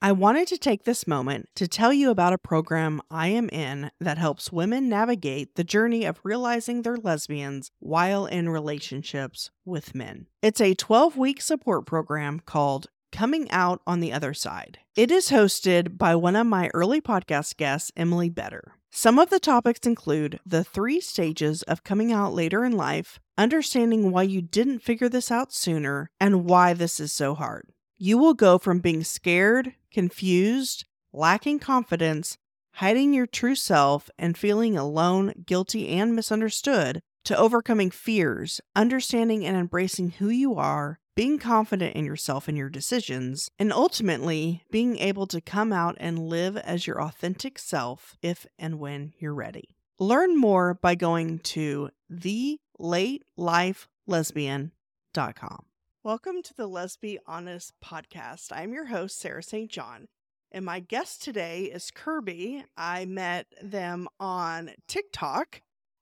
I wanted to take this moment to tell you about a program I am in that helps women navigate the journey of realizing they're lesbians while in relationships with men. It's a 12 week support program called Coming Out on the Other Side. It is hosted by one of my early podcast guests, Emily Better. Some of the topics include the three stages of coming out later in life, understanding why you didn't figure this out sooner, and why this is so hard. You will go from being scared, confused, lacking confidence, hiding your true self, and feeling alone, guilty, and misunderstood to overcoming fears, understanding and embracing who you are, being confident in yourself and your decisions, and ultimately being able to come out and live as your authentic self if and when you're ready. Learn more by going to thelatelifelesbian.com. Welcome to the Lesbi Honest podcast. I'm your host, Sarah St. John, and my guest today is Kirby. I met them on TikTok,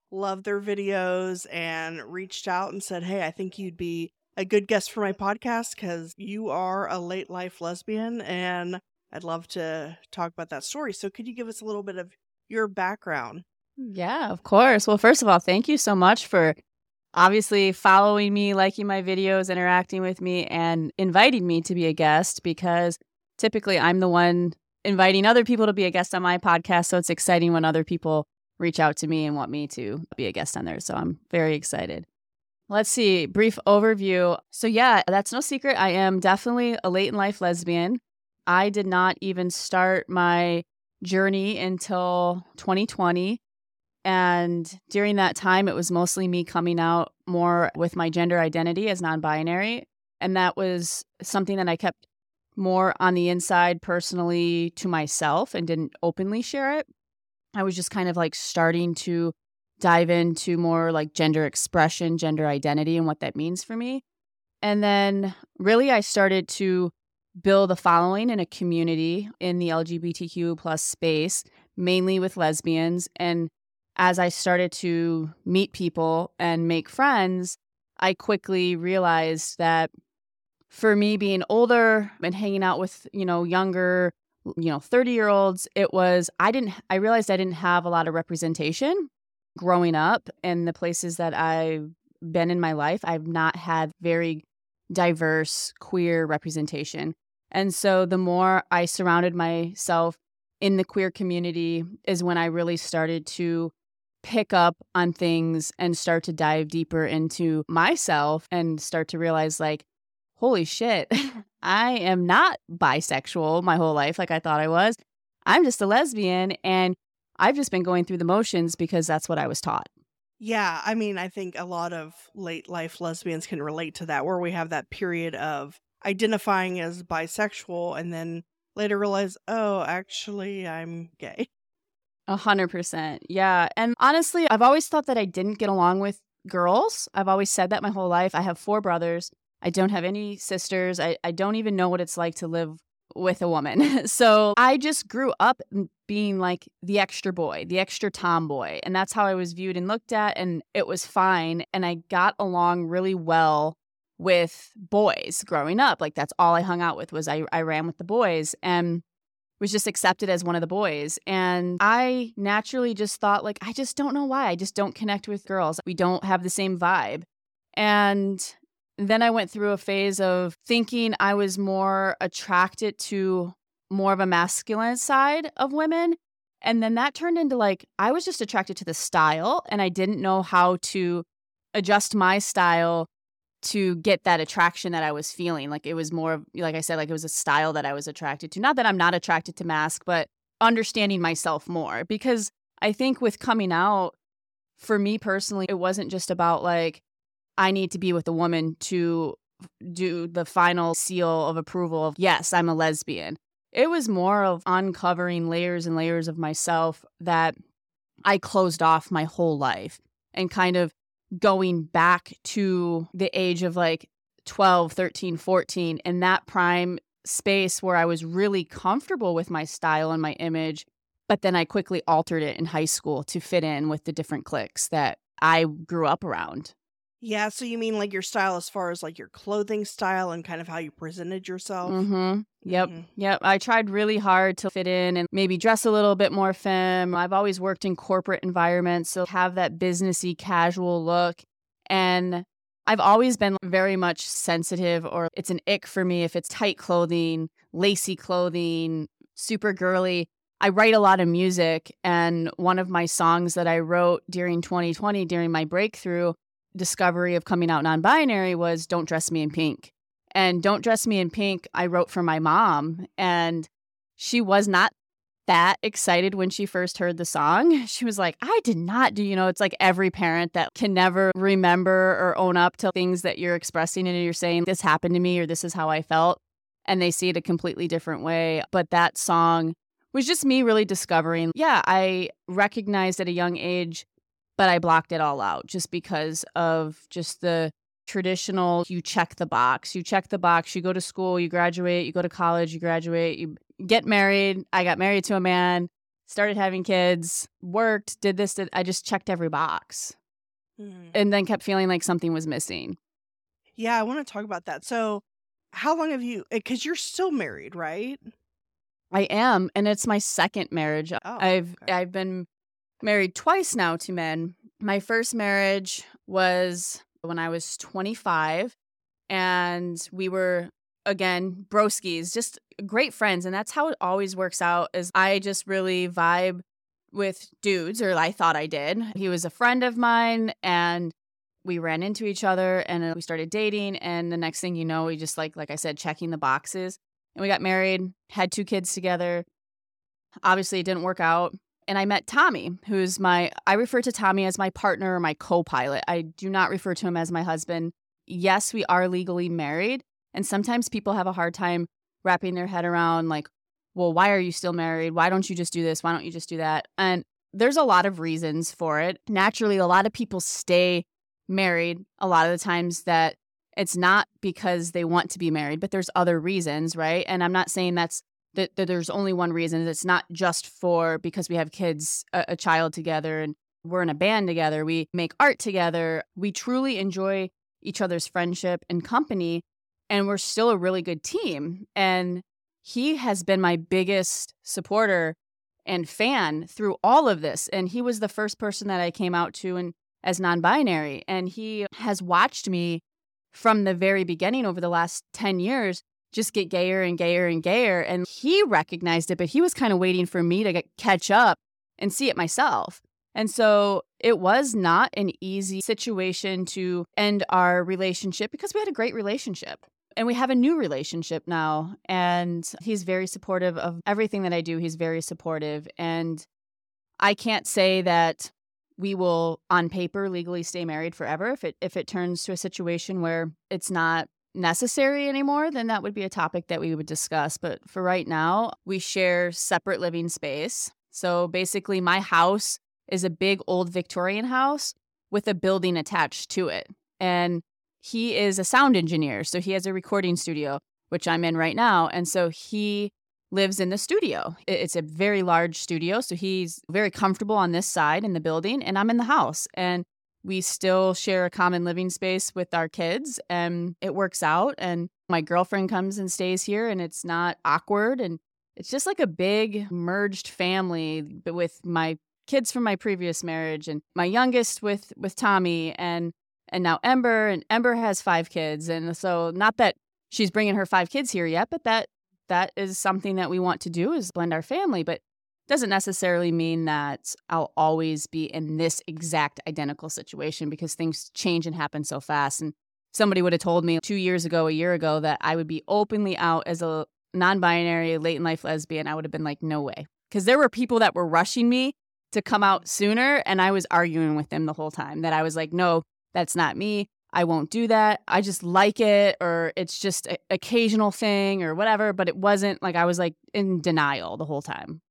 loved their videos, and reached out and said, Hey, I think you'd be a good guest for my podcast because you are a late life lesbian, and I'd love to talk about that story. So, could you give us a little bit of your background? Yeah, of course. Well, first of all, thank you so much for obviously following me, liking my videos, interacting with me, and inviting me to be a guest because typically I'm the one inviting other people to be a guest on my podcast. So it's exciting when other people reach out to me and want me to be a guest on there. So I'm very excited. Let's see, brief overview. So, yeah, that's no secret. I am definitely a late in life lesbian. I did not even start my journey until 2020. And during that time, it was mostly me coming out more with my gender identity as non binary. And that was something that I kept more on the inside personally to myself and didn't openly share it. I was just kind of like starting to dive into more like gender expression, gender identity, and what that means for me. And then really, I started to build a following in a community in the LGBTQ plus space, mainly with lesbians. And as I started to meet people and make friends, I quickly realized that for me being older and hanging out with, you know, younger, you know, 30 year olds, it was, I didn't, I realized I didn't have a lot of representation growing up in the places that I've been in my life. I've not had very diverse queer representation. And so the more I surrounded myself in the queer community is when I really started to pick up on things and start to dive deeper into myself and start to realize like holy shit i am not bisexual my whole life like i thought i was. I'm just a lesbian and i've just been going through the motions because that's what i was taught. Yeah i mean i think a lot of late life lesbians can relate to that where we have that period of identifying as bisexual and then later realize oh actually i'm gay A hundred percent. Yeah. And honestly, I've always thought that I didn't get along with girls. I've always said that my whole life. I have four brothers. I don't have any sisters. I, I don't even know what it's like to live with a woman. so I just grew up being like the extra boy, the extra tomboy. And that's how I was viewed and looked at. And it was fine. And I got along really well with boys growing up. Like that's all I hung out with was I, I ran with the boys. And was just accepted as one of the boys. And I naturally just thought, like, I just don't know why. I just don't connect with girls. We don't have the same vibe. And then I went through a phase of thinking I was more attracted to more of a masculine side of women. And then that turned into like, I was just attracted to the style and I didn't know how to adjust my style to get that attraction that I was feeling. Like it was more like I said, like it was a style that I was attracted to. Not that I'm not attracted to masc, but understanding myself more. Because I think with coming out, for me personally, it wasn't just about like, I need to be with a woman to do the final seal of approval of, yes, I'm a lesbian. It was more of uncovering layers and layers of myself that I closed off my whole life and kind of going back to the age of like 12, 13, 14, in that prime space where I was really comfortable with my style and my image. But then I quickly altered it in high school to fit in with the different cliques that I grew up around. Yeah, so you mean like your style as far as like your clothing style and kind of how you presented yourself? Mhm. Yep. Mhm. Yep. I tried really hard to fit in and maybe dress a little bit more femme. I've always worked in corporate environments, so have that businessy casual look. And I've always been very much sensitive or it's an ick for me if it's tight clothing, lacy clothing, super girly. I write a lot of music and one of my songs that I wrote during 2020 during my breakthrough discovery of coming out non binary was Don't Dress Me in Pink. And Don't Dress Me in Pink, I wrote for my mom. And she was not that excited when she first heard the song. She was like, I did not do, you know, it's like every parent that can never remember or own up to things that you're expressing and you're saying, this happened to me or this is how I felt. And they see it a completely different way. But that song was just me really discovering, yeah, I recognized at a young age but I blocked it all out just because of just the traditional you check the box you check the box you go to school you graduate you go to college you graduate you get married i got married to a man started having kids worked did this did, i just checked every box Mhm. and then kept feeling like something was missing Yeah, I want to talk about that. So, how long have you? Because you're still married, right? i am and it's my second marriage Oh, i've okay. i've been married twice now to men. My first marriage was when i was 25 and we were again broskies just great friends and that's how it always works out is i just really vibe with dudes or i thought i did. He was a friend of mine and we ran into each other and we started dating and the next thing you know we just like like i said checking the boxes and we got married had two kids together. Obviously it didn't work out and i met tommy who's my i refer to tommy as my partner or my co-pilot. I do not refer to him as my husband. Yes we are legally married and sometimes people have a hard time wrapping their head around like well why are you still married? Why don't you just do this? Why don't you just do that? And there's a lot of reasons for it. Naturally a lot of people stay married a lot of the times that it's not because they want to be married but there's other reasons right? And i'm not saying that's that, that there's only one reason it's not just for because we have kids a, a child together and we're in a band together we make art together we truly enjoy each other's friendship and company and we're still a really good team. And he has been my biggest supporter and fan through all of this and he was the first person that i came out to and as non-binary and he has watched me from the very beginning over the last 10 years just get gayer and gayer and gayer and he recognized it but he was kind of waiting for me to get, catch up and see it myself. And so it was not an easy situation to end our relationship because we had a great relationship and we have a new relationship now and he's very supportive of everything that I do he's very supportive and I can't say that we will on paper legally stay married forever if it if it turns to a situation where it's not necessary anymore then that would be a topic that we would discuss but for right now we share separate living space so basically my house is a big old Victorian house with a building attached to it and he is a sound engineer so he has a recording studio which I'm in right now and so he lives in the studio. It's a very large studio, so he's very comfortable on this side in the building, and I'm in the house. And we still share a common living space with our kids, and it works out. And my girlfriend comes and stays here, and it's not awkward. And it's just like a big merged family, with my kids from my previous marriage, and my youngest with with Tommy, and and now Ember, and Ember has five kids, and so not that she's bringing her five kids here yet, but that that is something that we want to do is blend our family but doesn't necessarily mean that I'll always be in this exact identical situation because things change and happen so fast and somebody would have told me 2 years ago a year ago that I would be openly out as a non-binary late in life lesbian I would have been like no way because there were people that were rushing me to come out sooner and I was arguing with them the whole time that I was like no that's not me I won't do that. I just like it, or it's just an occasional thing, or whatever. But it wasn't like I was like in denial the whole time.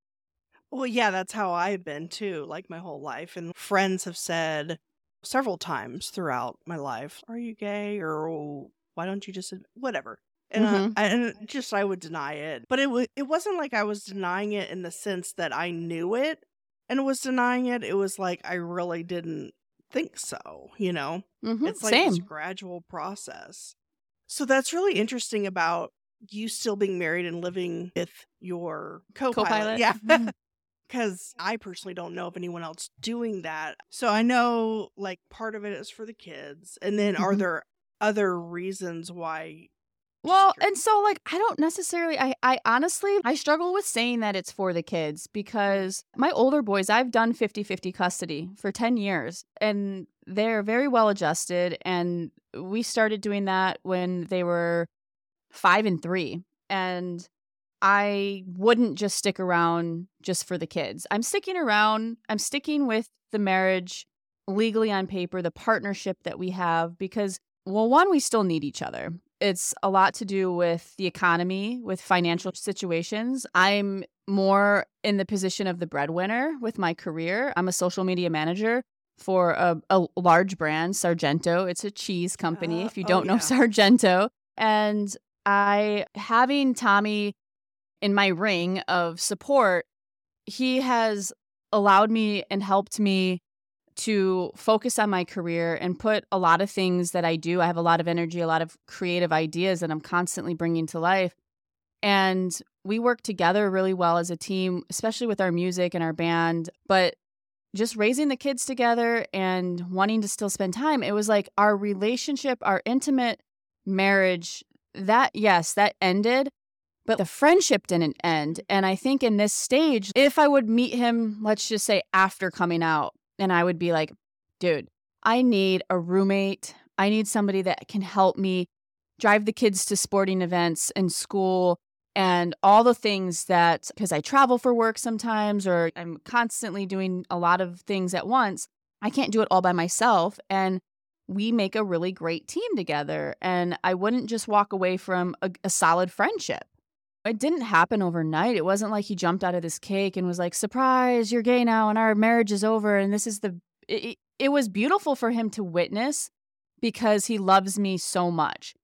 Well, yeah, that's how I've been too, like my whole life. And friends have said several times throughout my life, "Are you gay?" or "Oh, "Why don't you just whatever?" And Mhm. I, and just I would deny it, but it was it wasn't like I was denying it in the sense that I knew it and was denying it. It was like I really didn't think so, you know? Mhm, It's like this gradual process. So that's really interesting about you still being married and living with your co-pilot. Co-pilot. Yeah. Cuz I personally don't know of anyone else doing that. So I know like part of it is for the kids. And then are Mhm. there other reasons why Well, and so like I don't necessarily I I honestly I struggle with saying that it's for the kids because my older boys I've done 50-50 custody for 10 years and they're very well adjusted and we started doing that when they were 5 and 3 and I wouldn't just stick around just for the kids. I'm sticking around. I'm sticking with the marriage legally on paper, the partnership that we have because well, one, we still need each other. It's a lot to do with the economy, with financial situations. I'm more in the position of the breadwinner with my career. I'm a social media manager for a, a large brand, Sargento. It's a cheese company, Uh, if you oh, don't know yeah. Sargento. And I, having Tommy in my ring of support, he has allowed me and helped me to focus on my career and put a lot of things that I do. I have a lot of energy, a lot of creative ideas that I'm constantly bringing to life. And we work together really well as a team, especially with our music and our band. But just raising the kids together and wanting to still spend time, it was like our relationship, our intimate marriage, that, yes, that ended. But the friendship didn't end. And I think in this stage, if I would meet him, let's just say after coming out, and I would be like, dude, I need a roommate. I need somebody that can help me drive the kids to sporting events and school and all the things that, because I travel for work sometimes or I'm constantly doing a lot of things at once, I can't do it all by myself. And we make a really great team together. And I wouldn't just walk away from a, a solid friendship. It didn't happen overnight. It wasn't like he jumped out of this cake and was like, "Surprise, you're gay now and our marriage is over and this is the it, it- was beautiful for him to witness because he loves me so much.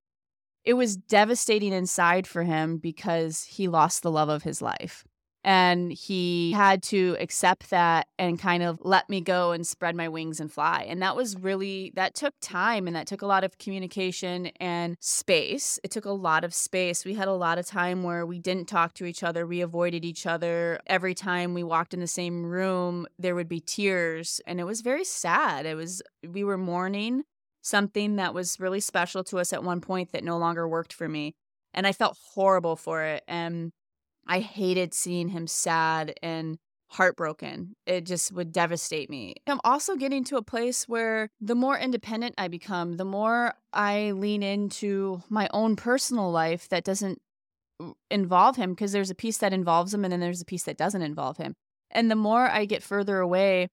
It was devastating inside for him because he lost the love of his life. And he had to accept that and kind of let me go and spread my wings and fly. And that was really, that took time and that took a lot of communication and space. It took a lot of space. We had a lot of time where we didn't talk to each other, we avoided each other. Every time we walked in the same room, there would be tears. And it was very sad. It was, we were mourning something that was really special to us at one point that no longer worked for me. And I felt horrible for it. And I hated seeing him sad and heartbroken. It just would devastate me. I'm also getting to a place where the more independent I become, the more I lean into my own personal life that doesn't uh, involve him because there's a piece that involves him and then there's a piece that doesn't involve him. And the more I get further away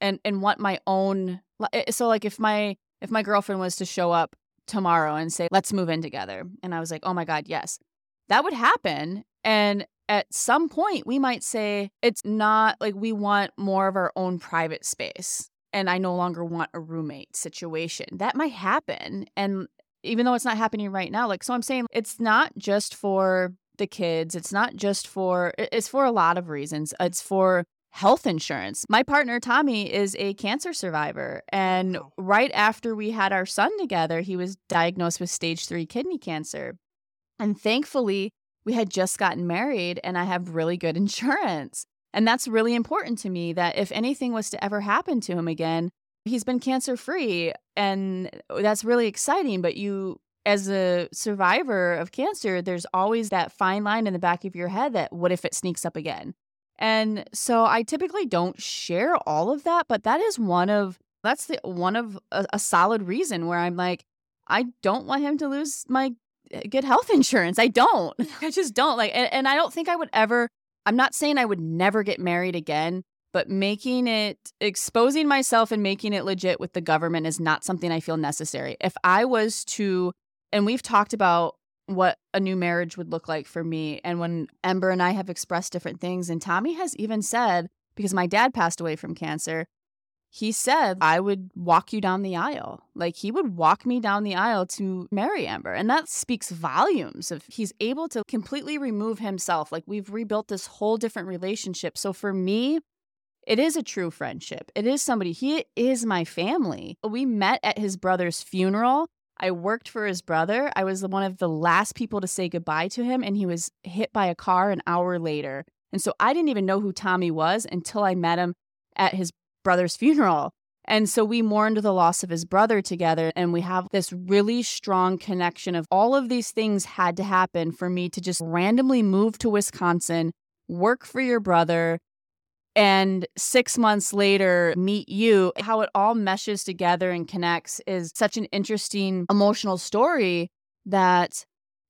and and want my own li- eh, so like if my if my girlfriend was to show up tomorrow and say let's move in together and I was like, "Oh my god, yes." That would happen and at some point we might say it's not like we want more of our own private space and I no longer want a roommate situation. That might happen and even though it's not happening right now like so I'm saying it's not just for the kids. It's not just for it's for a lot of reasons. It's for health insurance. My partner Tommy is a cancer survivor and oh. right after we had our son together, he was diagnosed with stage 3 kidney cancer. And thankfully, we had just gotten married and I have really good insurance. And that's really important to me that if anything was to ever happen to him again, he's been cancer free. And uh, that's really exciting. But you, as a survivor of cancer, there's always that fine line in the back of your head that what if it sneaks up again? And so I typically don't share all of that, but that is one of that's the one of a, a solid reason where I'm like, I don't want him to lose my good health insurance. I don't. I just don't like and, and I don't think I would ever I'm not saying I would never get married again, but making it exposing myself and making it legit with the government is not something I feel necessary. If I was to and we've talked about what a new marriage would look like for me and when Ember and I have expressed different things and Tommy has even said because my dad passed away from cancer he said I would walk you down the aisle. Like he would walk me down the aisle to marry Ember. And that speaks volumes of he's able to completely remove himself. Like we've rebuilt this whole different relationship. So for me, it is a true friendship. It is somebody, he is my family. We met at his brother's funeral. I worked for his brother. I was one of the last people to say goodbye to him, and he was hit by a car an hour later. And so I didn't even know who Tommy was until I met him at his brother's funeral. And so we mourned the loss of his brother together. And we have this really strong connection of all of these things had to happen for me to just randomly move to Wisconsin, work for your brother, and six months later meet you. How it all meshes together and connects is such an interesting emotional story that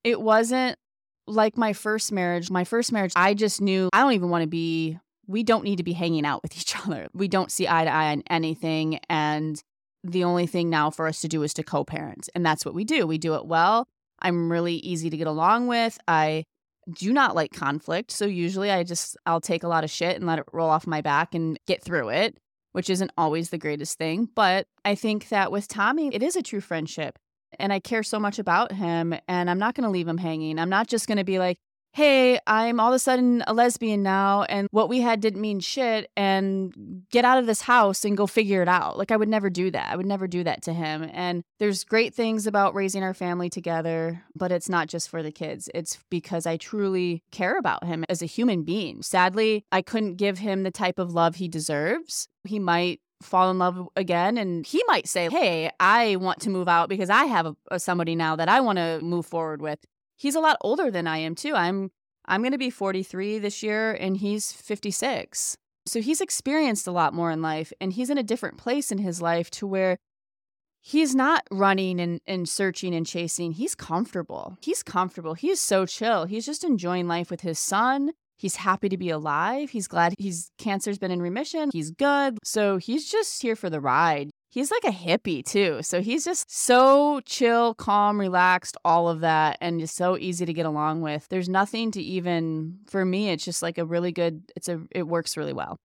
it wasn't like my first marriage. My first marriage, I just knew I don't even want to be we don't need to be hanging out with each other. We don't see eye to eye on anything. And the only thing now for us to do is to co parent. And that's what we do. We do it well. I'm really easy to get along with. I do not like conflict. So usually I just, I'll take a lot of shit and let it roll off my back and get through it, which isn't always the greatest thing. But I think that with Tommy, it is a true friendship. And I care so much about him and I'm not going to leave him hanging. I'm not just going to be like, hey, I'm all of a sudden a lesbian now, and what we had didn't mean shit, and get out of this house and go figure it out. Like, I would never do that. I would never do that to him. And there's great things about raising our family together, but it's not just for the kids. It's because I truly care about him as a human being. Sadly, I couldn't give him the type of love he deserves. He might fall in love again and he might say hey i want to move out because i have a, a somebody now that i want to move forward with he's a lot older than I am too. I'm I'm going to be 43 this year and he's 56. So he's experienced a lot more in life and he's in a different place in his life to where he's not running and, and searching and chasing. He's comfortable. He's comfortable. He is so chill. He's just enjoying life with his son. He's happy to be alive. He's glad his cancer's been in remission. He's good. So he's just here for the ride he's like a hippie too. So he's just so chill, calm, relaxed, all of that, and just so easy to get along with. There's nothing to even for me. It's just like a really good. It's a. It works really well.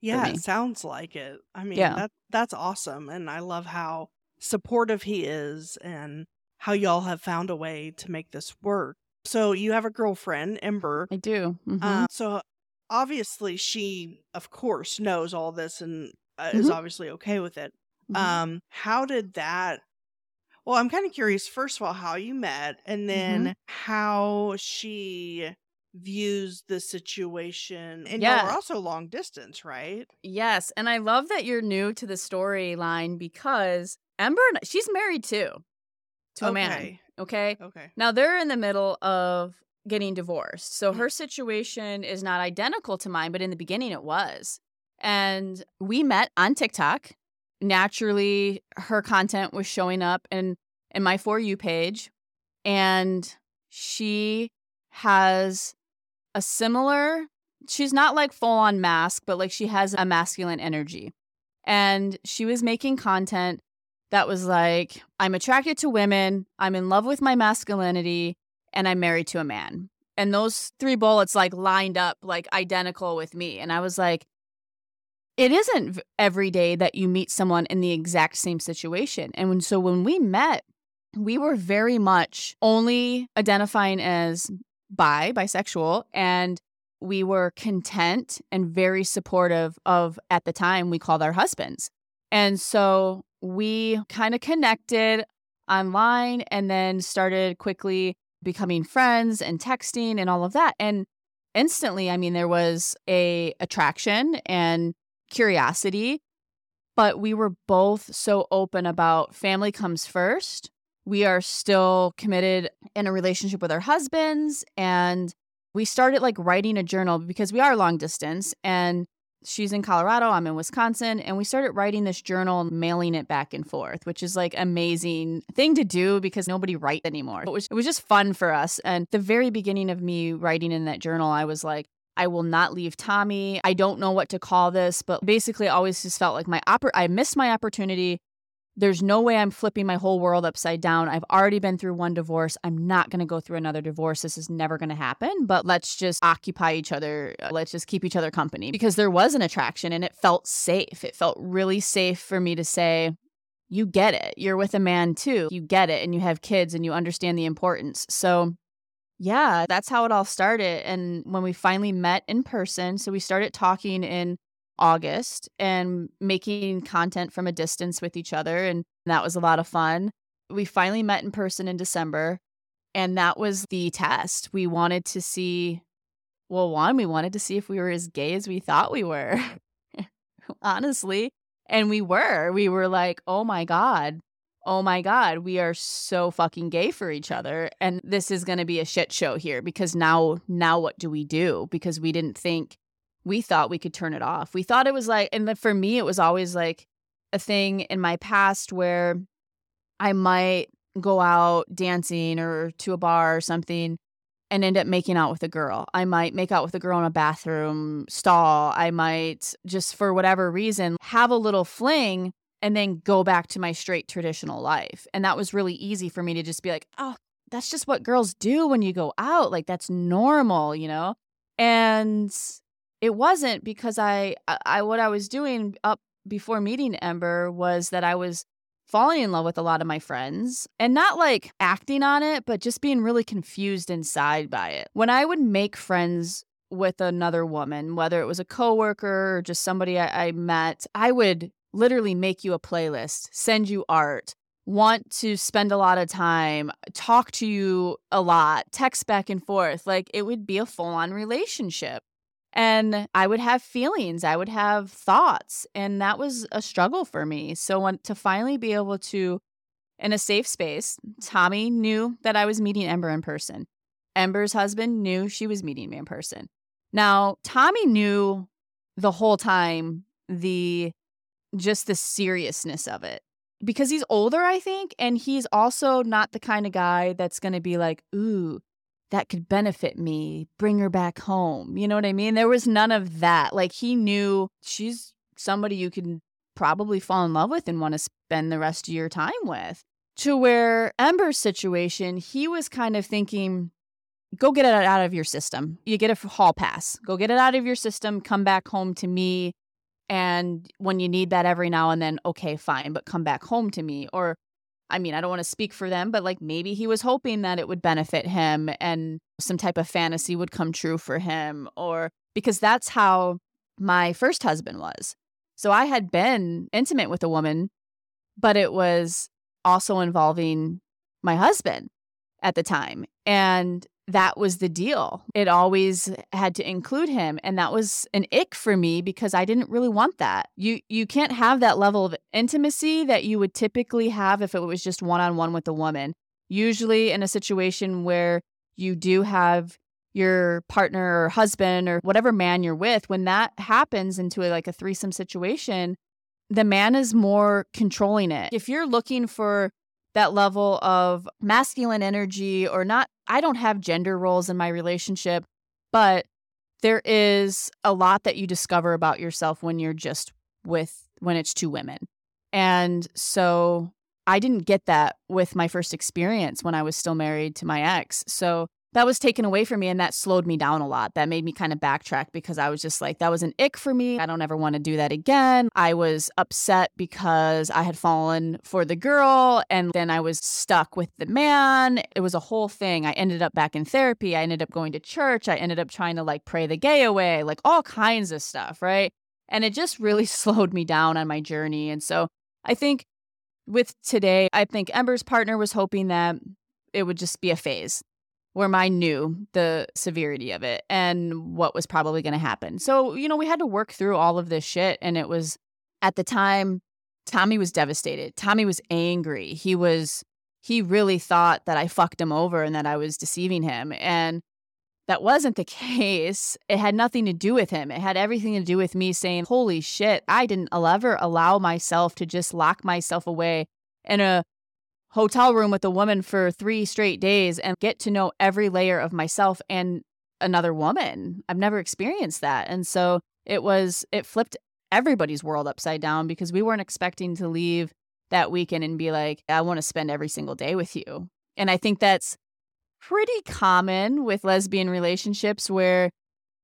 Yeah, it sounds like it. I mean, yeah. that that's awesome, and I love how supportive he is, and how y'all have found a way to make this work. So you have a girlfriend, Ember. I do. Mm-hmm. Uh, so obviously, she, of course, knows all this and uh, mm-hmm. is obviously okay with it. Mm-hmm. Um, how did that? Well, I'm kind of curious. First of all, how you met, and mm-hmm. then mm-hmm. how she views the situation. And yeah. you're also long distance, right? Yes, and I love that you're new to the storyline because Ember, she's married too, to okay. a man. Okay. Okay. Now they're in the middle of getting divorced. So mm-hmm. her situation is not identical to mine, but in the beginning it was. And we met on TikTok naturally her content was showing up in in my for you page and she has a similar she's not like full on masc but like she has a masculine energy. And she was making content that was like i'm attracted to women i'm in love with my masculinity and i'm married to a man. And those three bullets like lined up like identical with me. And i was like it isn't every day that you meet someone in the exact same situation. And when, so when we met, we were very much only identifying as bi, bisexual, and we were content and very supportive of, at the time, we called our husbands. And so we kind of connected online and then started quickly becoming friends and texting and all of that. And instantly, I mean, there was a attraction and curiosity, but we were both so open about family comes first. We are still committed in a relationship with our husbands. And we started like writing a journal because we are long distance and she's in Colorado, I'm in Wisconsin, and we started writing this journal and mailing it back and forth, which is like amazing thing to do because nobody writes anymore. It was, it was just fun for us. And the very beginning of me writing in that journal, I was like, I will not leave Tommy. I don't know what to call this, but basically, I always just felt like my oppor- I missed my opportunity. There's no way I'm flipping my whole world upside down. I've already been through one divorce. I'm not going to go through another divorce. This is never going to happen. But let's just occupy each other. Uh, let's just keep each other company because there was an attraction and it felt safe. It felt really safe for me to say, you get it. You're with a man too. You get it. And you have kids and you understand the importance. So yeah, that's how it all started. And when we finally met in person, so we started talking in August and making content from a distance with each other. And that was a lot of fun. We finally met in person in December. And that was the test. We wanted to see, well, one, we wanted to see if we were as gay as we thought we were, honestly. And we were. We were like, oh my God, oh my God, we are so fucking gay for each other. And this is going to be a shit show here because now, now what do we do? Because we didn't think, we thought we could turn it off. We thought it was like, and for me, it was always like a thing in my past where I might go out dancing or to a bar or something and end up making out with a girl. I might make out with a girl in a bathroom stall. I might just for whatever reason have a little fling and then go back to my straight traditional life. And that was really easy for me to just be like, "Oh, that's just what girls do when you go out. Like that's normal, you know?" And it wasn't because I I what I was doing up before meeting Ember was that I was falling in love with a lot of my friends and not like acting on it, but just being really confused inside by it. When I would make friends with another woman, whether it was a coworker or just somebody I, I met, I would literally make you a playlist, send you art, want to spend a lot of time, talk to you a lot, text back and forth. Like it would be a full on relationship. And I would have feelings, I would have thoughts. And that was a struggle for me. So, when, to finally be able to, in a safe space, Tommy knew that I was meeting Ember in person. Ember's husband knew she was meeting me in person. Now, Tommy knew the whole time the just the seriousness of it because he's older, I think, and he's also not the kind of guy that's going to be like, "Ooh, that could benefit me, bring her back home." You know what I mean? There was none of that. Like he knew she's somebody you can probably fall in love with and want to spend the rest of your time with. To where Ember's situation, he was kind of thinking, go get it out of your system. You get a hall pass. Go get it out of your system. Come back home to me. And when you need that every now and then, okay, fine, but come back home to me. Or, I mean, I don't want to speak for them, but like maybe he was hoping that it would benefit him and some type of fantasy would come true for him. Or because that's how my first husband was. So I had been intimate with a woman, but it was also involving my husband at the time. And that was the deal. It always had to include him and that was an ick for me because I didn't really want that. You you can't have that level of intimacy that you would typically have if it was just one-on-one with a woman. Usually in a situation where you do have your partner or husband or whatever man you're with, when that happens into a, like a threesome situation, the man is more controlling it. If you're looking for that level of masculine energy or not I don't have gender roles in my relationship, but there is a lot that you discover about yourself when you're just with when it's two women. And so I didn't get that with my first experience when I was still married to my ex. So that was taken away from me and that slowed me down a lot. That made me kind of backtrack because I was just like, that was an ick for me. I don't ever want to do that again. I was upset because I had fallen for the girl and then I was stuck with the man. It was a whole thing. I ended up back in therapy. I ended up going to church. I ended up trying to like pray the gay away, like all kinds of stuff, right? And it just really slowed me down on my journey. And so I think with today, I think Ember's partner was hoping that it would just be a phase where mine knew the severity of it and what was probably going to happen. So, you know, we had to work through all of this shit. And it was at the time, Tommy was devastated. Tommy was angry. He was, he really thought that I fucked him over and that I was deceiving him. And that wasn't the case. It had nothing to do with him. It had everything to do with me saying, holy shit, I didn't ever allow myself to just lock myself away in a hotel room with a woman for three straight days and get to know every layer of myself and another woman. I've never experienced that. And so it was, it flipped everybody's world upside down because we weren't expecting to leave that weekend and be like, I want to spend every single day with you. And I think that's pretty common with lesbian relationships where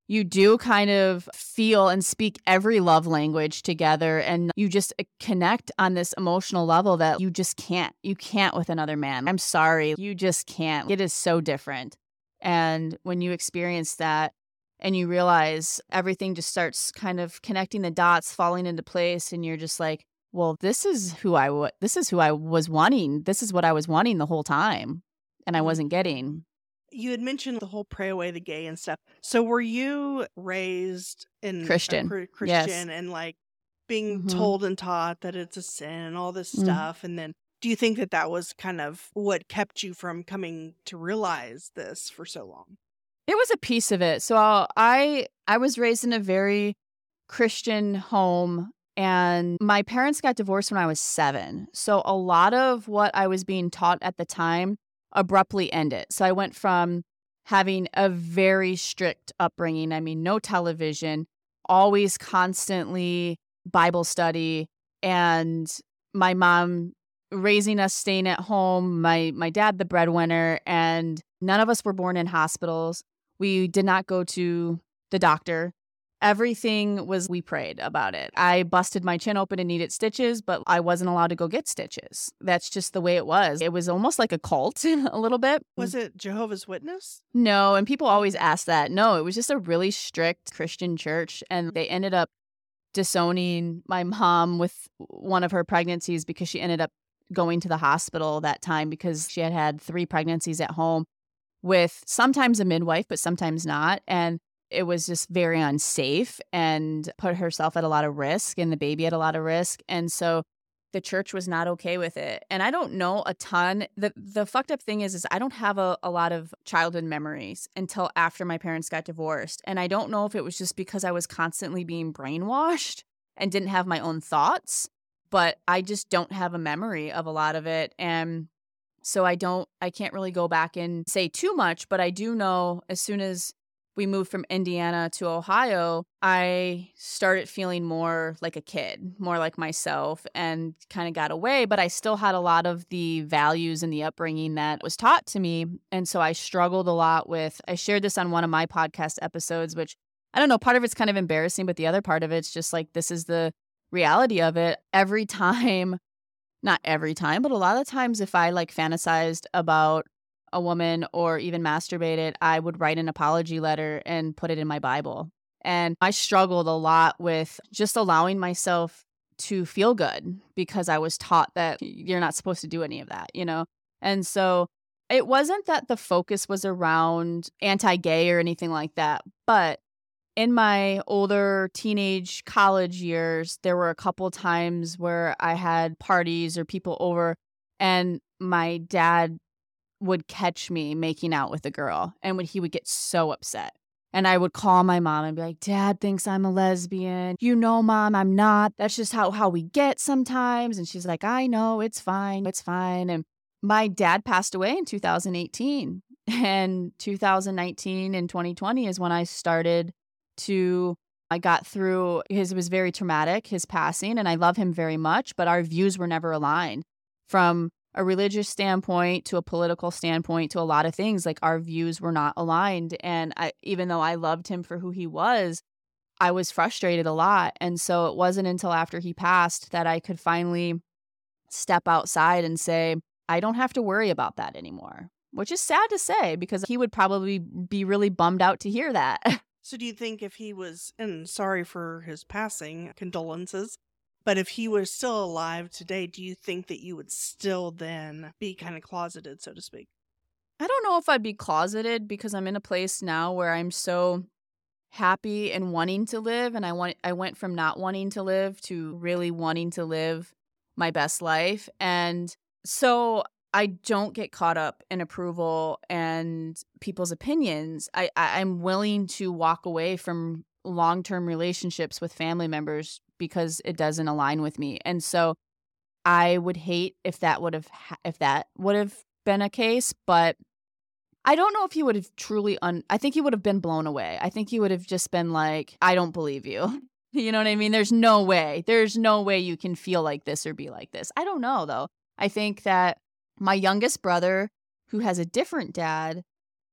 you do kind of feel and speak every love language together and you just uh, connect on this emotional level that you just can't. You can't with another man. I'm sorry. You just can't. It is so different. And when you experience that, and you realize everything just starts kind of connecting the dots, falling into place, and you're just like, well, this is who I w- this is who I was wanting. This is what I was wanting the whole time, and I Mhm. wasn't getting. You had mentioned the whole pray away the gay and stuff. So were you raised in a Christian. Yes. Christian and like being Mhm. told and taught that it's a sin and all this Mm. stuff? And then do you think that that was kind of what kept you from coming to realize this for so long? It was a piece of it. So I I was raised in a very Christian home and my parents got divorced when I was 7. So a lot of what I was being taught at the time abruptly end it. So I went from having a very strict upbringing, I mean no television, always constantly Bible study and my mom raising us staying at home, my my dad the breadwinner and none of us were born in hospitals. We did not go to the doctor. Everything was, we prayed about it. I busted my chin open and needed stitches, but I wasn't allowed to go get stitches. That's just the way it was. It was almost like a cult a little bit. Was it Jehovah's Witness? No, and people always ask that. No, it was just a really strict Christian church. And they ended up disowning my mom with one of her pregnancies because she ended up going to the hospital that time because she had had three pregnancies at home with sometimes a midwife, but sometimes not. And it was just very unsafe and put herself at a lot of risk and the baby at a lot of risk. And so the church was not okay with it. And I don't know a ton. The the fucked up thing is is I don't have a, a lot of childhood memories until after my parents got divorced. And I don't know if it was just because I was constantly being brainwashed and didn't have my own thoughts, but I just don't have a memory of a lot of it. And so I don't I can't really go back and say too much, but I do know as soon as we moved from Indiana to Ohio, I started feeling more like a kid, more like myself, and kind of got away. But I still had a lot of the values and the upbringing that was taught to me. And so I struggled a lot with, I shared this on one of my podcast episodes, which I don't know, part of it's kind of embarrassing, but the other part of it's just like, this is the reality of it. Every time, not every time, but a lot of times, if I like fantasized about a woman or even masturbated, I would write an apology letter and put it in my Bible. And I struggled a lot with just allowing myself to feel good because I was taught that you're not supposed to do any of that, you know? And so it wasn't that the focus was around anti gay or anything like that, but in my older teenage college years, there were a couple times where I had parties or people over, and my dad would catch me making out with a girl and when he would get so upset. And I would call my mom and be like, Dad thinks I'm a lesbian. You know, mom, I'm not. That's just how, how we get sometimes. And she's like, I know, it's fine. It's fine. And my dad passed away in 2018. And 2019 and 2020 is when I started to I got through his it was very traumatic, his passing, and I love him very much, but our views were never aligned. From a religious standpoint to a political standpoint to a lot of things like our views were not aligned. And I even though I loved him for who he was I was frustrated a lot. And so it wasn't until after he passed that I could finally step outside and say I don't have to worry about that anymore which is sad to say because he would probably be really bummed out to hear that. So do you think if he was and sorry for his passing, condolences, but if he was still alive today, do you think that you would still then be kind of closeted, so to speak? I don't know if I'd be closeted because I'm in a place now where I'm so happy and wanting to live and I want I went from not wanting to live to really wanting to live my best life and so I don't get caught up in approval and people's opinions. I, I I'm willing to walk away from long-term relationships with family members because it doesn't align with me. And so I would hate if that would have if that would have been a case, but I don't know if he would have truly un I think he would have been blown away. I think he would have just been like, I don't believe you. You know what I mean? There's no way. There's no way you can feel like this or be like this. I don't know though. I think that my youngest brother, who has a different dad,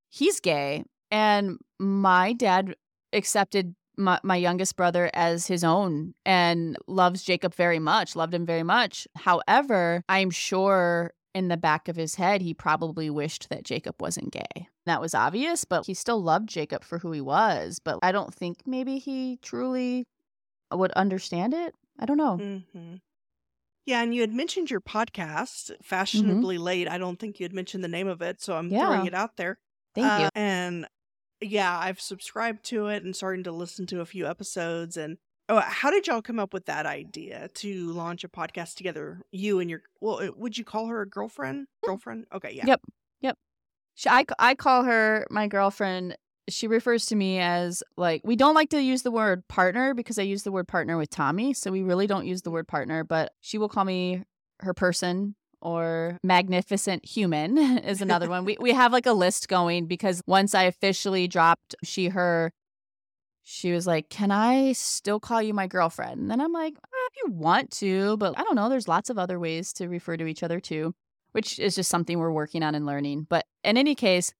he's gay. And my dad accepted my, my youngest brother as his own and loves Jacob very much, loved him very much. However, I'm sure in the back of his head, he probably wished that Jacob wasn't gay. that was obvious, but he still loved Jacob for who he was. But I don't think maybe he truly would understand it. I don't know. Mm-hmm. Yeah, and you had mentioned your podcast, Fashionably Late. I don't think you had mentioned the name of it, so I'm Yeah. throwing it out there. Thank Uh, you. And yeah, I've subscribed to it and starting to listen to a few episodes. And oh, how did y'all come up with that idea to launch a podcast together? You and your well, would you call her a girlfriend? Mm-hmm. Girlfriend? Okay, yeah. Yep, yep. She, I, I call her my girlfriend. She refers to me as like, we don't like to use the word partner because I use the word partner with Tommy. So we really don't use the word partner, but she will call me her person or magnificent human is another one. We, we have like a list going because once I officially dropped she, her, she was like, Can I still call you my girlfriend? And then I'm like, "Eh, If you want to, but I don't know. There's lots of other ways to refer to each other too which is just something we're working on and learning. But in any case,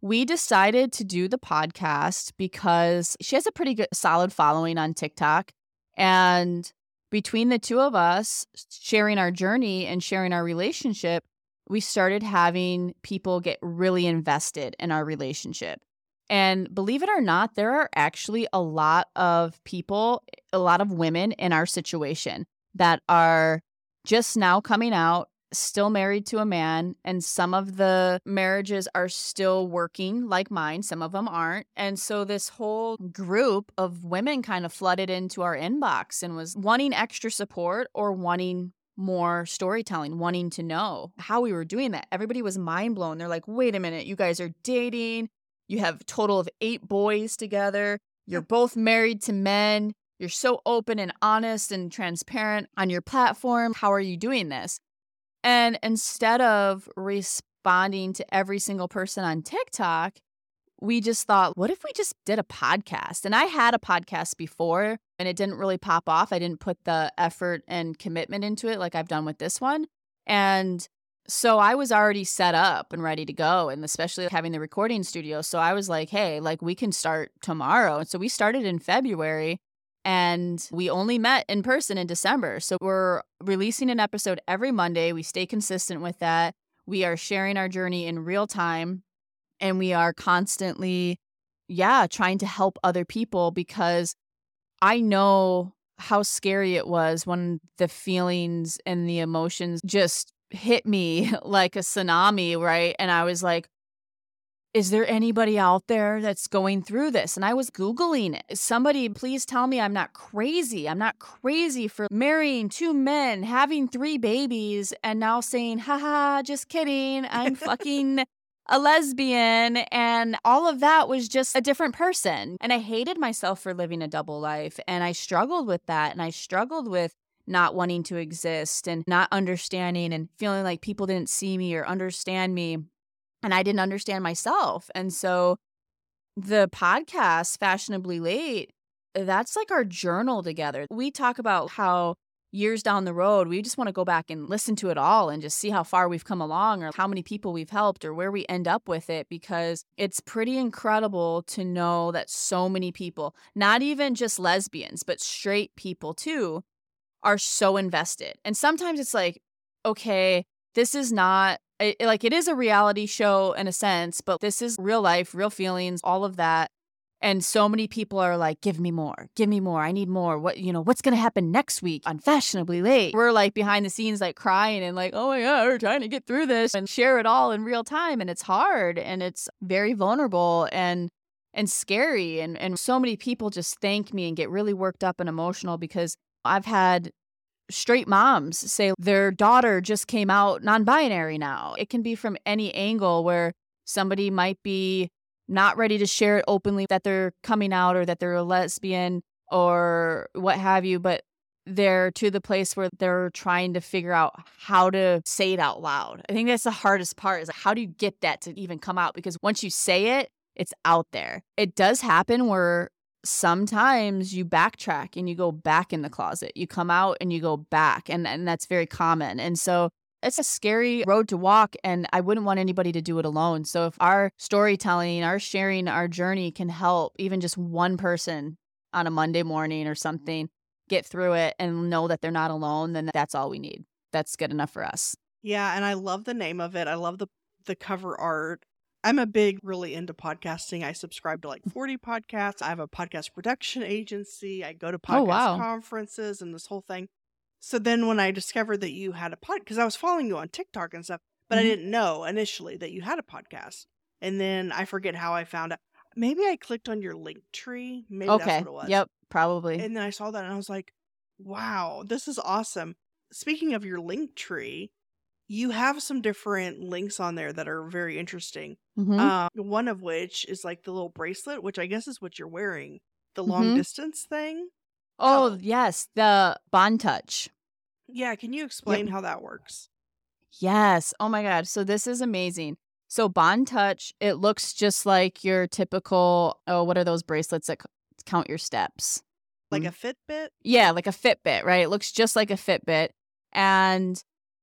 we decided to do the podcast because she has a pretty good solid following on TikTok. And between the two of us sharing our journey and sharing our relationship, we started having people get really invested in our relationship. And believe it or not, there are actually a lot of people, a lot of women in our situation that are just now coming out still married to a man and some of the marriages are still working like mine some of them aren't and so this whole group of women kind of flooded into our inbox and was wanting extra support or wanting more storytelling wanting to know how we were doing that. Everybody was mind blown. They're like wait a minute you guys are dating. You have a total of 8 boys together. You're both married to men. You're so open and honest and transparent on your platform. How are you doing this and instead of responding to every single person on TikTok, we just thought, what if we just did a podcast? And I had a podcast before and it didn't really pop off. I didn't put the effort and commitment into it like I've done with this one. And so I was already set up and ready to go, and especially having the recording studio. So I was like, hey, like we can start tomorrow. And so we started in February and we only met in person in December. So we're releasing an episode every Monday. We stay consistent with that. We are sharing our journey in real time and we are constantly yeah, trying to help other people because I know how scary it was when the feelings and the emotions just hit me like a tsunami, right? And I was like, is there anybody out there that's going through this? And I was Googling it. Somebody, please tell me I'm not crazy. I'm not crazy for marrying two men, having three babies, and now saying, haha, just kidding. I'm fucking a lesbian. And all of that was just a different person. And I hated myself for living a double life. And I struggled with that. And I struggled with not wanting to exist and not understanding and feeling like people didn't see me or understand me and I didn't understand myself. And so the podcast, Fashionably Late, that's like our journal together. We talk about how years down the road, we just want to go back and listen to it all and just see how far we've come along or how many people we've helped or where we end up with it because it's pretty incredible to know that so many people, not even just lesbians, but straight people too, are so invested. And sometimes it's like, okay, this is not it, like it is a reality show in a sense, but this is real life, real feelings, all of that. And so many people are like, give me more, give me more. I need more. What, you know, what's going to happen next week on Fashionably Late? We're like behind the scenes, like crying and like, oh my God, we're trying to get through this and share it all in real time. And it's hard and it's very vulnerable and, and scary. And, and so many people just thank me and get really worked up and emotional because I've had straight moms say their daughter just came out non binary now. It can be from any angle where somebody might be not ready to share it openly that they're coming out or that they're a lesbian or what have you, but they're to the place where they're trying to figure out how to say it out loud. I think that's the hardest part is like, how do you get that to even come out? Because once you say it, it's out there. It does happen where sometimes you backtrack and you go back in the closet. You come out and you go back, and, and that's very common. And so it's a scary road to walk, and I wouldn't want anybody to do it alone. So if our storytelling, our sharing, our journey can help even just one person on a Monday morning or mm-hmm. something get through it and know that they're not alone, then that's all we need. That's good enough for us. Yeah, and I love the name of it. I love the the cover art. I'm a big, really into podcasting. I subscribe to like 40 podcasts. I have a podcast production agency. I go to podcast Oh, wow. conferences and this whole thing. So then when I discovered that you had a pod, because I was following you on TikTok and stuff, but I Mhm. didn't know initially that you had a podcast. And then I forget how I found out. Maybe I clicked on your link tree. Maybe Okay. that's what it was. Yep. Probably. And then I saw that and I was like, wow, this is awesome. Speaking of your LinkTree, you have some different links on there that are very interesting. Mhm. Um, one of which is like the little bracelet, which I guess is what you're wearing, the long Mhm. distance thing. oh, yes. The Bond Touch. Yeah, can you explain how that works? Yes. Oh my God. So this is amazing. So Bond Touch, it looks just like your typical, oh, what are those bracelets that c- count your steps? Like Mm. a Fitbit? Yeah, like a Fitbit, right? It looks just like a Fitbit. And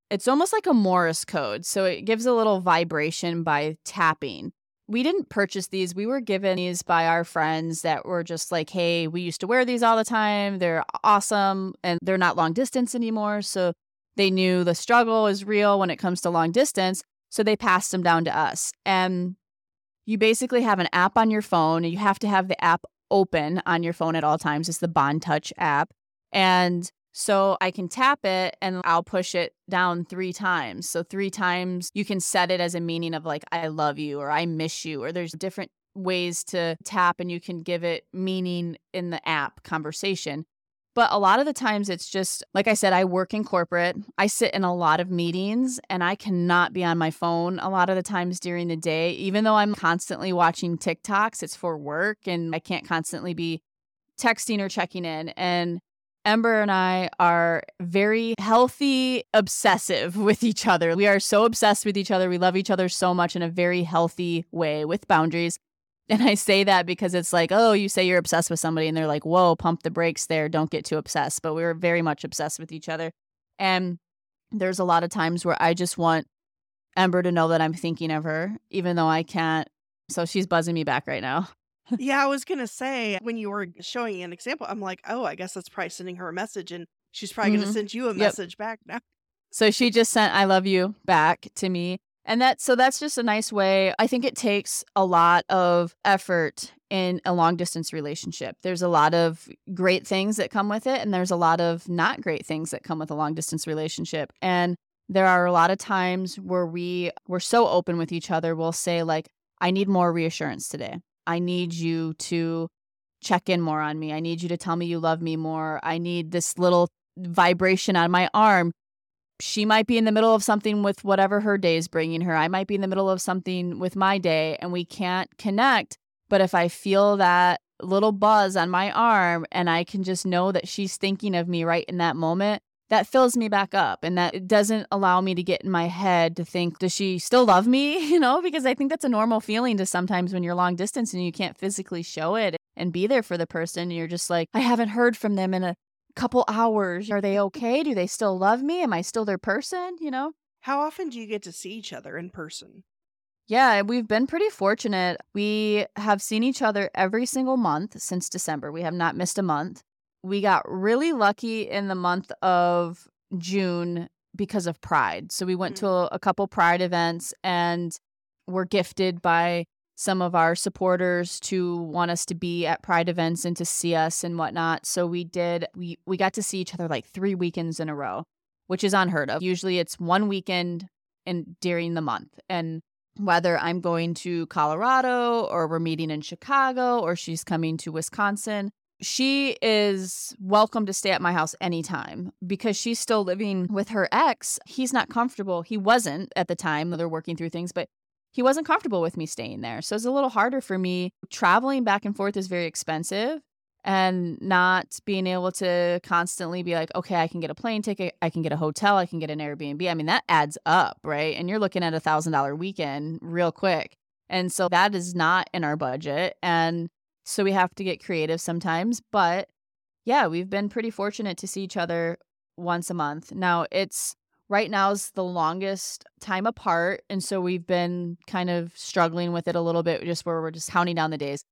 it's almost like a Morse code. So it gives a little vibration by tapping. We didn't purchase these. We were given these by our friends that were just like, hey, we used to wear these all the time. They're awesome and they're not long distance anymore. So they knew the struggle is real when it comes to long distance. So they passed them down to us. And you basically have an app on your phone. You have to have the app open on your phone at all times. It's the Bond Touch app. And so I can tap it and I'll push it down three times. So, three times you can set it as a meaning of like, I love you or I miss you, or there's different ways to tap and you can give it meaning in the app conversation. But a lot of the times it's just, like I said, I work in corporate. I sit in a lot of meetings and I cannot be on my phone a lot of the times during the day. Even though I'm constantly watching TikToks, it's for work and I can't constantly be texting or checking in. And Ember and I are very healthy, obsessive with each other. We are so obsessed with each other. We love each other so much in a very healthy way with boundaries. And I say that because it's like, oh, you say you're obsessed with somebody, and they're like, whoa, pump the brakes there. Don't get too obsessed. But we we're very much obsessed with each other. And there's a lot of times where I just want Ember to know that I'm thinking of her, even though I can't. So she's buzzing me back right now. Yeah, I was going to say when you were showing an example, I'm like, oh, I guess that's probably sending her a message and she's probably going Mhm. to send you a Yep. message back now. So she just sent I love you back to me. And that so that's just a nice way. I think it takes a lot of effort in a long distance relationship. There's a lot of great things that come with it and there's a lot of not great things that come with a long distance relationship. And there are a lot of times where we we're so open with each other. We'll say like I need more reassurance today. I need you to check in more on me. I need you to tell me you love me more. I need this little vibration on my arm she might be in the middle of something with whatever her day is bringing her. I might be in the middle of something with my day and we can't connect. But if I feel that little buzz on my arm and I can just know that she's thinking of me right in that moment, that fills me back up and that doesn't allow me to get in my head to think, does she still love me? You know, because I think that's a normal feeling to sometimes when you're long distance and you can't physically show it and be there for the person. And you're just like, I haven't heard from them in a couple hours. Are they okay? Do they still love me? Am I still their person? You know? How often do you get to see each other in person? Yeah, we've been pretty fortunate. We have seen each other every single month since December. We have not missed a month. We got really lucky in the month of June because of Pride. So we went to mm. a, a couple Pride events and were gifted by some of our supporters to want us to be at Pride events and to see us and whatnot. So we did. We we got to see each other like three weekends in a row, which is unheard of. Usually it's one weekend in during the month, and whether I'm going to Colorado or we're meeting in Chicago or she's coming to Wisconsin, she is welcome to stay at my house anytime because she's still living with her ex. He's not comfortable. He wasn't at the time. They're working through things, but he wasn't comfortable with me staying there. So it's a little harder for me. Traveling back and forth is very expensive and not being able to constantly be like, okay, I can get a plane ticket, I can get a hotel, I can get an Airbnb. I mean, that adds up, right? And you're looking at a thousand dollar weekend real quick. And so that is not in our budget. And so we have to get creative sometimes. But yeah, we've been pretty fortunate to see each other once a month. Now it's right now is the longest time apart. And so we've been kind of struggling with it a little bit, just where we're just counting down the days.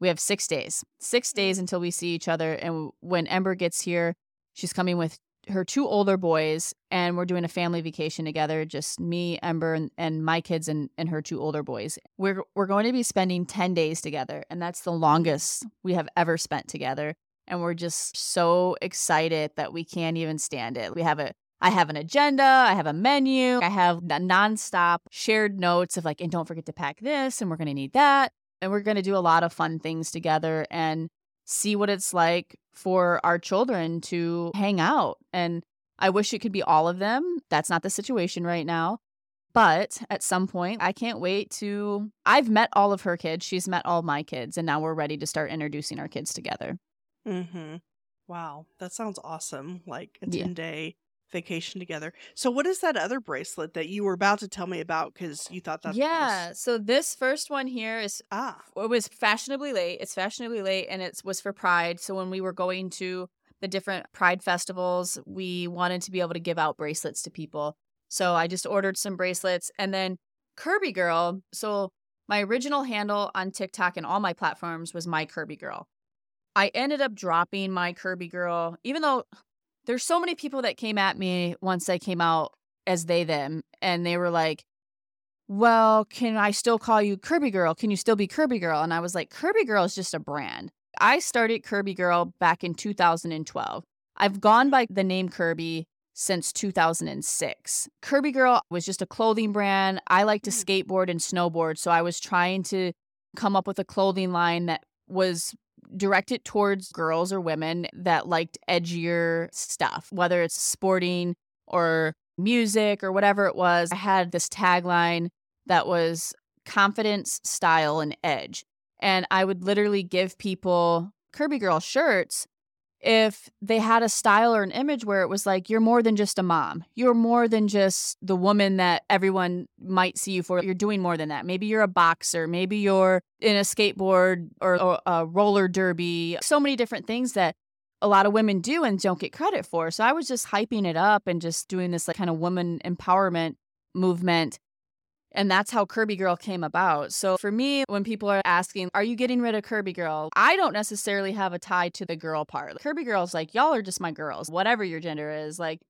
We have six days, six days mm. until we see each other. And when Ember gets here, she's coming with her two older boys, and we're doing a family vacation together, just me, Ember, and, and my kids and, and her two older boys. We're we're going to be spending 10 days together, and that's the longest we have ever spent together. And we're just so excited that we can't even stand it. We have a I have an agenda, I have a menu, I have nonstop shared notes of like, and don't forget to pack this, and we're gonna need that. And we're gonna do a lot of fun things together and see what it's like for our children to hang out. And I wish it could be all of them. That's not the situation right now. But at some point, I can't wait to. I've met all of her kids. She's met all my kids. And now we're ready to start introducing our kids together. Mm-hmm. Wow. That sounds awesome. Like a 10 yeah. day vacation together. So, what is that other bracelet that you were about to tell me about? Because you thought that. Yeah. Was... So this first one here is ah, it was fashionably late. It's fashionably late, and it was for Pride. So when we were going to the different Pride festivals, we wanted to be able to give out bracelets to people. So I just ordered some bracelets, and then Kirby Girl. So my original handle on TikTok and all my platforms was my Kirby Girl. I ended up dropping my Kirby Girl, even though there's so many people that came at me once I came out as they them and they were like well can i still call you Kirby girl? Can you still be Kirby girl? And i was like Kirby girl is just a brand. I started Kirby girl back in 2012 i've gone by the name kirby since 2006 Kirby girl was just a clothing brand. I like to mm. skateboard and snowboard so i was trying to come up with a clothing line that was direct it towards girls or women that liked edgier stuff, whether it's sporting or music or whatever it was. I had this tagline that was confidence, style, and edge. And I would literally give people Kirby Girl shirts if they had a style or an image where it was like you're more than just a mom. You're more than just the woman that everyone might see you for. You're doing more than that. Maybe you're a boxer. Maybe you're in a skateboard or, a roller derby. So many different things that a lot of women do and don't get credit for. So i was just hyping it up and just doing this like kind of woman empowerment movement and that's how Kirby Girl came about. So for me, when people are asking, are you getting rid of Kirby Girl? I don't necessarily have a tie to the girl part. Kirby Girl's like, y'all are just my girls, whatever your gender is. Like,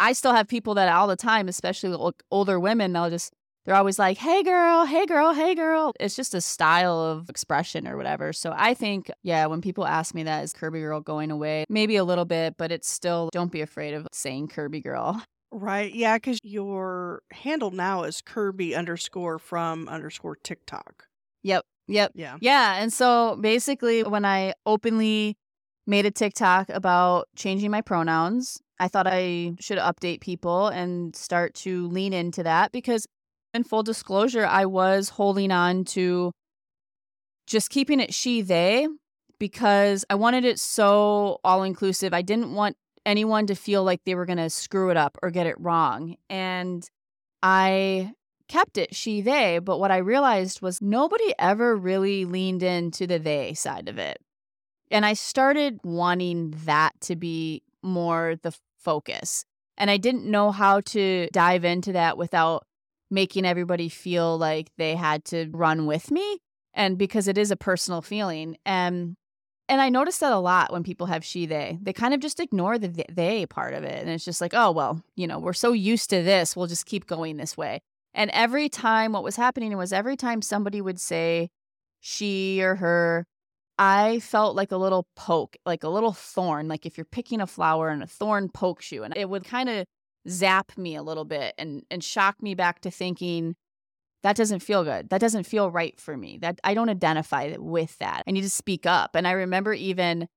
I still have people that all the time, especially older women, they'll just, they're always like, hey girl, hey girl, hey girl. It's just a style of expression or whatever. So I think, yeah, when people ask me that, is Kirby Girl going away? Maybe a little bit, but it's still, don't be afraid of saying Kirby Girl. Right. Yeah, because your handle now is Kirby underscore from underscore TikTok. Yep. Yep. Yeah. Yeah. And so basically, when I openly made a TikTok about changing my pronouns, I thought I should update people and start to lean into that because, in full disclosure, I was holding on to just keeping it she, they because I wanted it so all inclusive. I didn't want anyone to feel like they were going to screw it up or get it wrong. And I kept it she, they. But what I realized was nobody ever really leaned into the they side of it. And I started wanting that to be more the focus. And I didn't know how to dive into that without making everybody feel like they had to run with me. And because it is a personal feeling. And and I noticed that a lot when people have she, they. They kind of just ignore the they part of it. And it's just like, oh, well, you know, we're so used to this, we'll just keep going this way. And every time what was happening was every time somebody would say she or her, I felt like a little poke, like a little thorn, like if you're picking a flower and a thorn pokes you. And it would kind of zap me a little bit and, and shock me back to thinking, that doesn't feel good. That doesn't feel right for me. That I don't identify with that. I need to speak up. And I remember even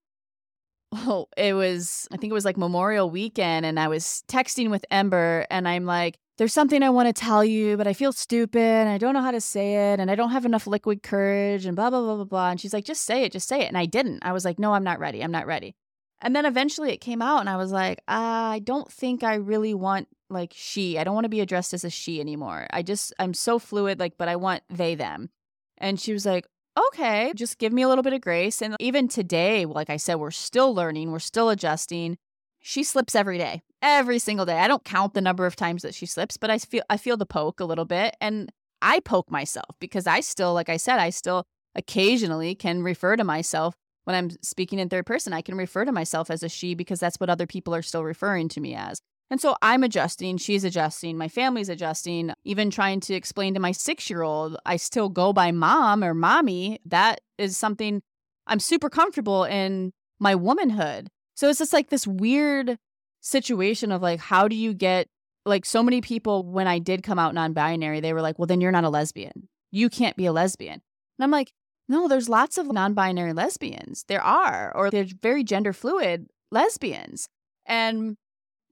oh, it was I think it was like Memorial weekend and I was texting with Ember and I'm like there's something I want to tell you, but I feel stupid and I don't know how to say it and I don't have enough liquid courage and blah blah blah blah blah. And she's like, just say it, just say it. And I didn't. I was like, no, I'm not ready. I'm not ready. And then eventually it came out and I was like, I don't think I really want like she. I don't want to be addressed as a she anymore. I just I'm so fluid like but I want they them. And she was like, "Okay, just give me a little bit of grace." And even today, like I said, we're still learning, we're still adjusting. She slips every day. Every single day. I don't count the number of times that she slips, but I feel I feel the poke a little bit and I poke myself because I still like I said, I still occasionally can refer to myself when I'm speaking in third person, I can refer to myself as a she because that's what other people are still referring to me as. And so I'm adjusting, she's adjusting, my family's adjusting, even trying to explain to my six year old, I still go by mom or mommy. That is something I'm super comfortable in my womanhood. So it's just like this weird situation of like, how do you get like so many people when I did come out non binary, they were like, well, then you're not a lesbian. You can't be a lesbian. And I'm like, no, there's lots of non binary lesbians. There are, or there's very gender fluid lesbians. And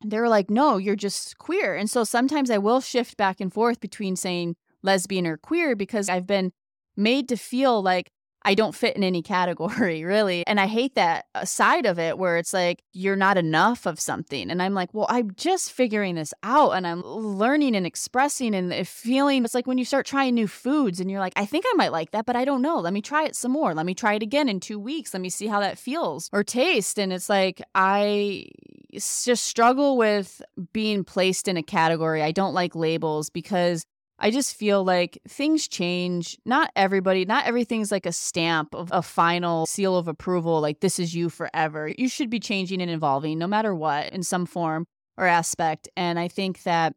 they were like, no, you're just queer. And so sometimes I will shift back and forth between saying lesbian or queer because I've been made to feel like I don't fit in any category, really. And I hate that uh, side of it where it's like you're not enough of something. And I'm like, well, I'm just figuring this out and I'm learning and expressing and feeling. It's like when you start trying new foods and you're like, I think I might like that, but I don't know. Let me try it some more. Let me try it again in two weeks. Let me see how that feels or taste. And it's like, I just struggle with being placed in a category. I don't like labels because I just feel like things change. Not everybody, not everything's like a stamp of a final seal of approval, like this is you forever. You should be changing and evolving no matter what in some form or aspect. And I think that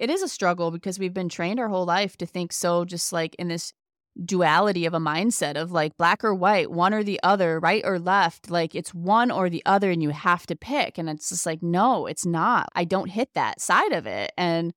it is a struggle because we've been trained our whole life to think so just like in this duality of a mindset of like black or white, one or the other, right or left. Like it's one or the other and you have to pick. And it's just like, no, it's not. I don't hit that side of it. And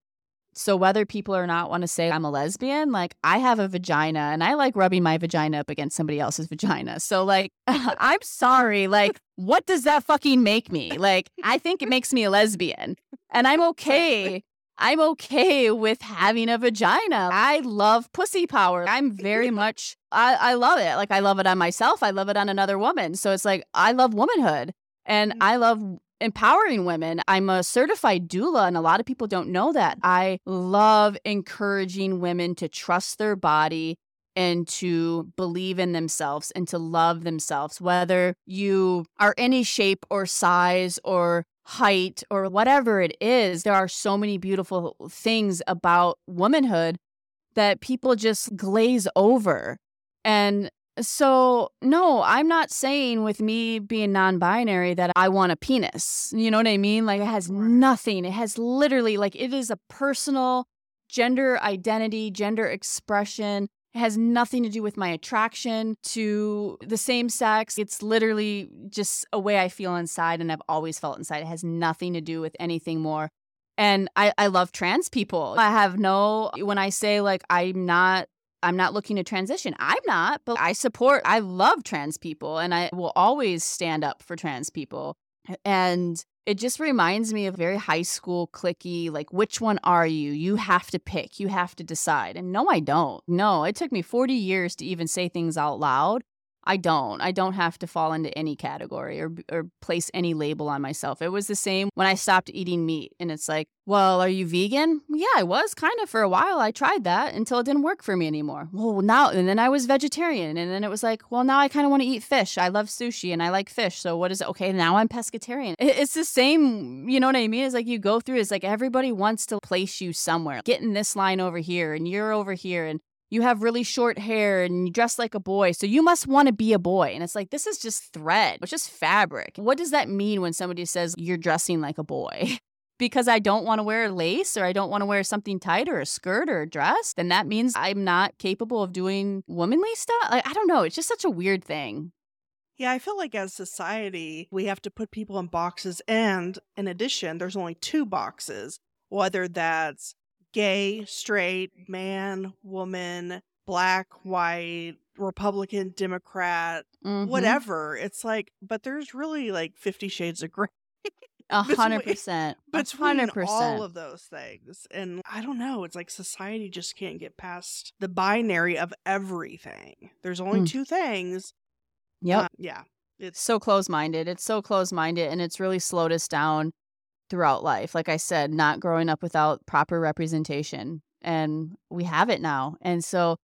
so whether people or not want to say I'm a lesbian, like I have a vagina and I like rubbing my vagina up against somebody else's vagina. So like I'm sorry, like what does that fucking make me? Like I think it makes me a lesbian. And I'm okay. I'm okay with having a vagina. I love pussy power. I'm very much I, I love it. Like I love it on myself. I love it on another woman. So it's like I love womanhood. And mm. I love empowering women. I'm a certified doula, and a lot of people don't know that. I love encouraging women to trust their body and to believe in themselves and to love themselves, whether you are any shape or size or height or whatever it is. There are so many beautiful things about womanhood that people just glaze over. And so, no, I'm not saying with me being non binary that I want a penis. You know what I mean? Like, it has nothing. It has literally, like, it is a personal gender identity, gender expression. It has nothing to do with my attraction to the same sex. It's literally just a way I feel inside and I've always felt inside. It has nothing to do with anything more. And I, I love trans people. I have no, when I say like I'm not I'm not looking to transition. I'm not, but I support, I love trans people and I will always stand up for trans people. And it just reminds me of very high school clicky, like, which one are you? You have to pick, you have to decide. And no, I don't. No, it took me 40 years to even say things out loud. I don't. I don't have to fall into any category or or place any label on myself. It was the same when I stopped eating meat and it's like, "Well, are you vegan?" Yeah, I was kind of for a while. I tried that until it didn't work for me anymore. Well, now and then I was vegetarian and then it was like, "Well, now I kind of want to eat fish. I love sushi and I like fish. So what is it? Okay, now I'm pescatarian." It's the same, you know what I mean? It's like you go through it's like everybody wants to place you somewhere. Get in this line over here and you're over here and you have really short hair and you dress like a boy, so you must want to be a boy. And it's like, this is just thread, it's just fabric. What does that mean when somebody says you're dressing like a boy? because I don't want to wear lace or I don't want to wear something tight or a skirt or a dress, then that means I'm not capable of doing womanly stuff. Like, I don't know. It's just such a weird thing. Yeah, I feel like as society, we have to put people in boxes. And in addition, there's only two boxes, whether that's gay, straight, man, woman, black, white, Republican, Democrat, mm-hmm. whatever. It's like, but there's really like 50 shades of gray. A hundred percent. Between all of those things. And I don't know. It's like society just can't get past the binary of everything. There's only mm. two things. Yep. Uh, yeah. It's so close minded. It's so close minded and it's really slowed us down throughout life. Like I said, not growing up without proper representation. And we have it now. And so,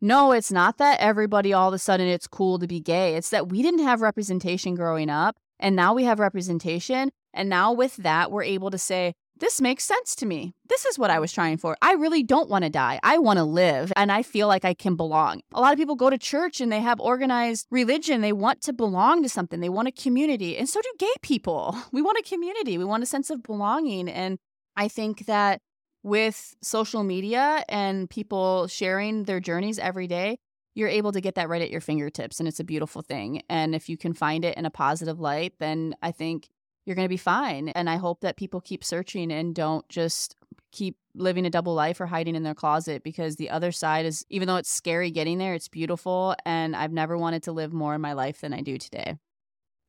no, it's not that everybody all of a sudden it's cool to be gay. It's that we didn't have representation growing up. And now we have representation. And now with that, we're able to say, this makes sense to me. This is what I was trying for. I really don't want to die. I want to live and I feel like I can belong. A lot of people go to church and they have organized religion. They want to belong to something, they want a community. And so do gay people. We want a community, we want a sense of belonging. And I think that with social media and people sharing their journeys every day, you're able to get that right at your fingertips. And it's a beautiful thing. And if you can find it in a positive light, then I think you're going to be fine. And I hope that people keep searching and don't just keep living a double life or hiding in their closet because the other side is, even though it's scary getting there, it's beautiful. And I've never wanted to live more in my life than I do today.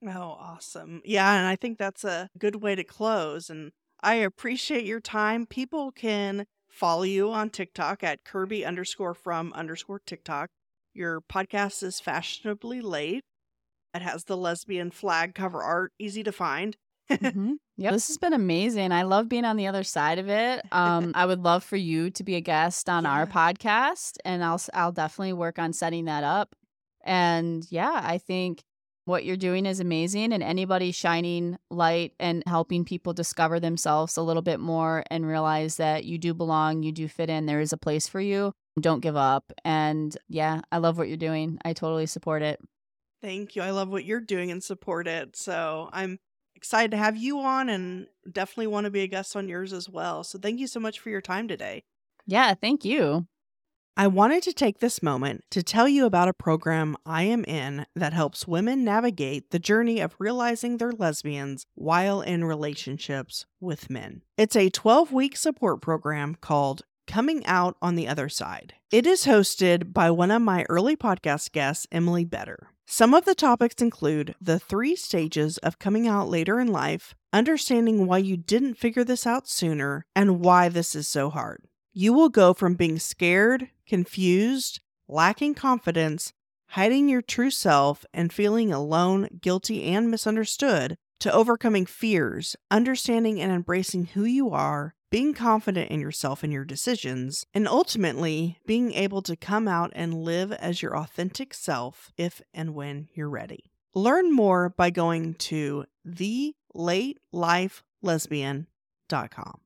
Oh, awesome. Yeah. And I think that's a good way to close. And I appreciate your time. People can follow you on TikTok at Kirby underscore from underscore TikTok. Your podcast is fashionably late. It has the lesbian flag cover art, easy to find mm-hmm. Yeah, this has been amazing. I love being on the other side of it. Um, I would love for you to be a guest on yeah. our podcast, and I'll I'll definitely work on setting that up. And yeah, I think what you're doing is amazing, and anybody shining light and helping people discover themselves a little bit more and realize that you do belong, you do fit in, there is a place for you. Don't give up. And yeah, I love what you're doing. I totally support it. Thank you. I love what you're doing and support it. So I'm excited to have you on and definitely want to be a guest on yours as well. So thank you so much for your time today. Yeah, thank you. I wanted to take this moment to tell you about a program I am in that helps women navigate the journey of realizing they're lesbians while in relationships with men. It's a 12 week support program called Coming Out on the Other Side. It is hosted by one of my early podcast guests, Emily Better. Some of the topics include the three stages of coming out later in life, understanding why you didn't figure this out sooner, and why this is so hard. You will go from being scared, confused, lacking confidence, hiding your true self, and feeling alone, guilty, and misunderstood to overcoming fears, understanding and embracing who you are, being confident in yourself and your decisions, and ultimately being able to come out and live as your authentic self if and when you're ready. Learn more by going to thelatelifelesbian.com.